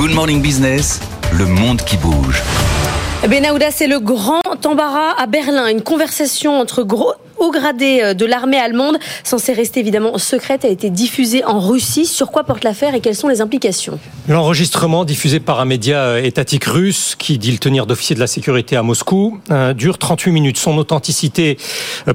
Good Morning Business, le monde qui bouge. Benahouda, c'est le grand embarras à Berlin. Une conversation entre gros haut gradé euh, de l'armée allemande, censée rester évidemment secrète, a été diffusée en Russie. Sur quoi porte l'affaire et quelles sont les implications? L'enregistrement diffusé par un média euh, étatique russe qui dit le tenir d'officier de la sécurité à Moscou euh, dure 38 minutes. Son authenticité,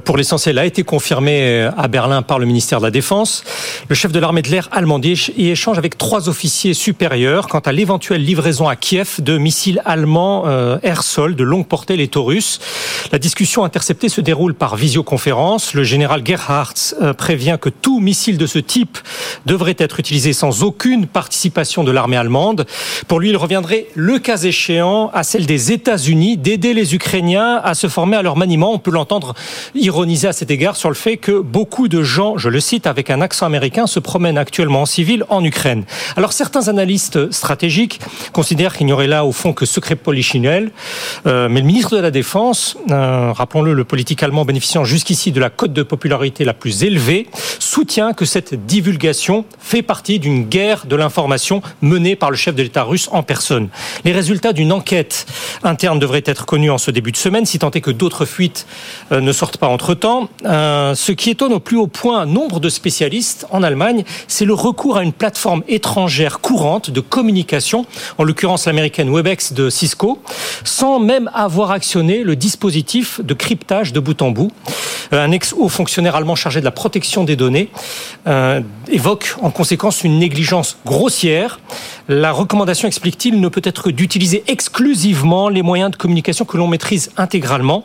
pour l'essentiel, a été confirmée à Berlin par le ministère de la Défense. Le chef de l'armée de l'air allemande y échange avec trois officiers supérieurs quant à l'éventuelle livraison à Kiev de missiles allemands air-sol de longue portée, les Taurus. La discussion interceptée se déroule par visioconférence le général Gerhardt euh, prévient que tout missile de ce type devrait être utilisé sans aucune participation de l'armée allemande. Pour lui, il reviendrait, le cas échéant, à celle des États-Unis d'aider les Ukrainiens à se former à leur maniement. On peut l'entendre ironiser à cet égard sur le fait que beaucoup de gens, je le cite avec un accent américain, se promènent actuellement en civil en Ukraine. Alors certains analystes stratégiques considèrent qu'il n'y aurait là au fond que secret polichinelle, euh, mais le ministre de la Défense, euh, rappelons-le, le politique allemand bénéficiant jusqu'à ici de la cote de popularité la plus élevée, soutient que cette divulgation fait partie d'une guerre de l'information menée par le chef de l'État russe en personne. Les résultats d'une enquête interne devraient être connus en ce début de semaine, si tant est que d'autres fuites euh, ne sortent pas entre-temps. Euh, ce qui étonne au plus haut point nombre de spécialistes en Allemagne, c'est le recours à une plateforme étrangère courante de communication, en l'occurrence l'américaine Webex de Cisco, sans même avoir actionné le dispositif de cryptage de bout en bout. Euh, un ex-haut fonctionnaire allemand chargé de la protection des données euh, évoque en conséquence une négligence grossière. La recommandation, explique-t-il, ne peut être d'utiliser exclusivement les moyens de communication que l'on maîtrise intégralement.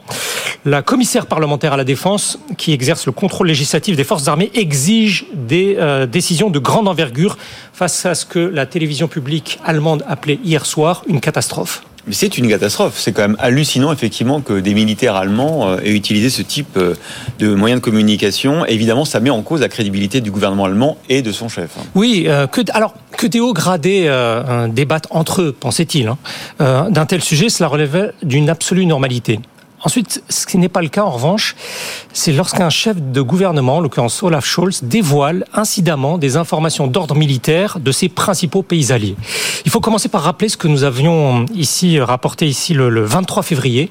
La commissaire parlementaire à la défense, qui exerce le contrôle législatif des forces armées, exige des euh, décisions de grande envergure face à ce que la télévision publique allemande appelait hier soir une catastrophe. C'est une catastrophe. C'est quand même hallucinant, effectivement, que des militaires allemands euh, aient utilisé ce type euh, de moyens de communication. Évidemment, ça met en cause la crédibilité du gouvernement allemand et de son chef. Oui, euh, que, alors que des hauts gradés débattent entre eux, pensait-il, hein, d'un tel sujet, cela relève d'une absolue normalité. Ensuite, ce qui n'est pas le cas en revanche, c'est lorsqu'un chef de gouvernement, en l'occurrence Olaf Scholz, dévoile incidemment des informations d'ordre militaire de ses principaux pays alliés. Il faut commencer par rappeler ce que nous avions ici rapporté ici le, 23 février.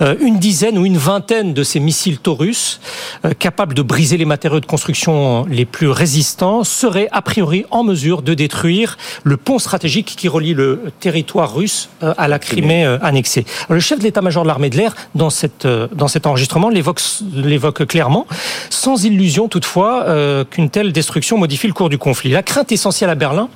Euh, une dizaine ou une vingtaine de ces missiles Taurus, euh, capables de briser les matériaux de construction les plus résistants, seraient a priori en mesure de détruire le pont stratégique qui relie le territoire russe euh, à la Crimée annexée. le chef de l'état-major de l'armée de l'air, dans euh, dans cet enregistrement l'évoque clairement, sans illusion toutefois euh, qu'une telle destruction modifie le cours du conflit. La crainte essentielle à Berlin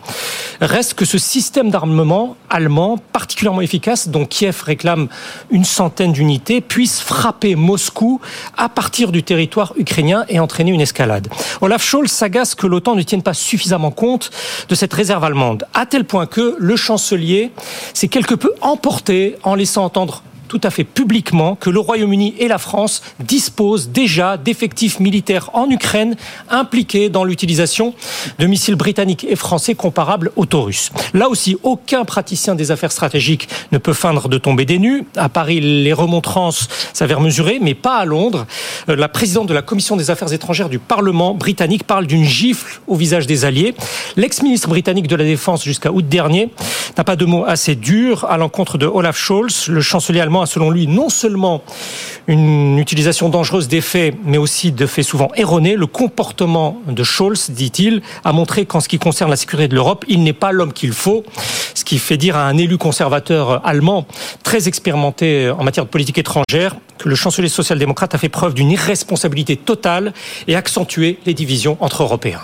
reste que ce système d'armement allemand, particulièrement efficace, dont Kiev réclame une centaine d'unités, puisse frapper Moscou à partir du territoire ukrainien et entraîner une escalade. Olaf Scholz s'agace que l'OTAN ne tienne pas suffisamment compte de cette réserve allemande, à tel point que le chancelier s'est quelque peu emporté en laissant entendre tout à fait publiquement que le Royaume-Uni et la France disposent déjà d'effectifs militaires en Ukraine impliqués dans l'utilisation de missiles britanniques et français comparables aux Taurus. Là aussi, aucun praticien des affaires stratégiques ne peut feindre de tomber des nues. À Paris, les remontrances s'avèrent mesurées, mais pas à Londres. Euh, la présidente de la Commission des affaires étrangères du Parlement britannique parle d'une gifle au visage des Alliés. L'ex-ministre britannique de la Défense jusqu'à août dernier n'a pas de mots assez durs à l'encontre de Olaf Scholz, le chancelier allemand selon lui, non seulement une utilisation dangereuse des faits, mais aussi de faits souvent erronés. Le comportement de Scholz, dit-il, a montré qu'en ce qui concerne la sécurité de l'Europe, il n'est pas l'homme qu'il faut. Ce qui fait dire à un élu conservateur allemand très expérimenté en matière de politique étrangère que le chancelier social-démocrate a fait preuve d'une irresponsabilité totale et accentué les divisions entre Européens.